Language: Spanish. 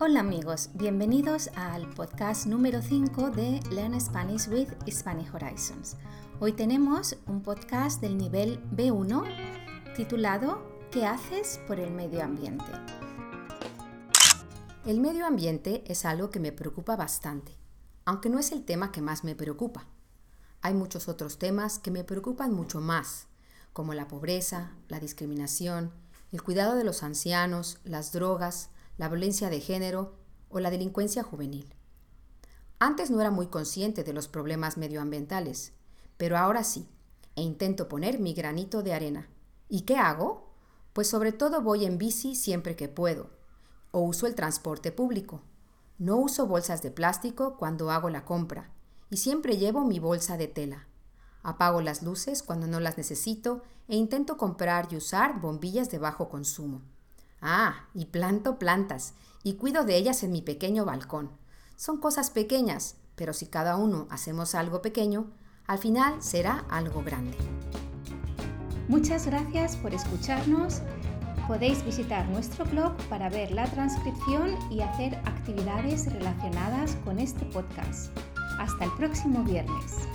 Hola amigos, bienvenidos al podcast número 5 de Learn Spanish with Spanish Horizons. Hoy tenemos un podcast del nivel B1 titulado ¿Qué haces por el medio ambiente? El medio ambiente es algo que me preocupa bastante, aunque no es el tema que más me preocupa. Hay muchos otros temas que me preocupan mucho más, como la pobreza, la discriminación, el cuidado de los ancianos, las drogas, la violencia de género o la delincuencia juvenil. Antes no era muy consciente de los problemas medioambientales, pero ahora sí, e intento poner mi granito de arena. ¿Y qué hago? Pues sobre todo voy en bici siempre que puedo, o uso el transporte público. No uso bolsas de plástico cuando hago la compra, y siempre llevo mi bolsa de tela. Apago las luces cuando no las necesito e intento comprar y usar bombillas de bajo consumo. Ah, y planto plantas y cuido de ellas en mi pequeño balcón. Son cosas pequeñas, pero si cada uno hacemos algo pequeño, al final será algo grande. Muchas gracias por escucharnos. Podéis visitar nuestro blog para ver la transcripción y hacer actividades relacionadas con este podcast. Hasta el próximo viernes.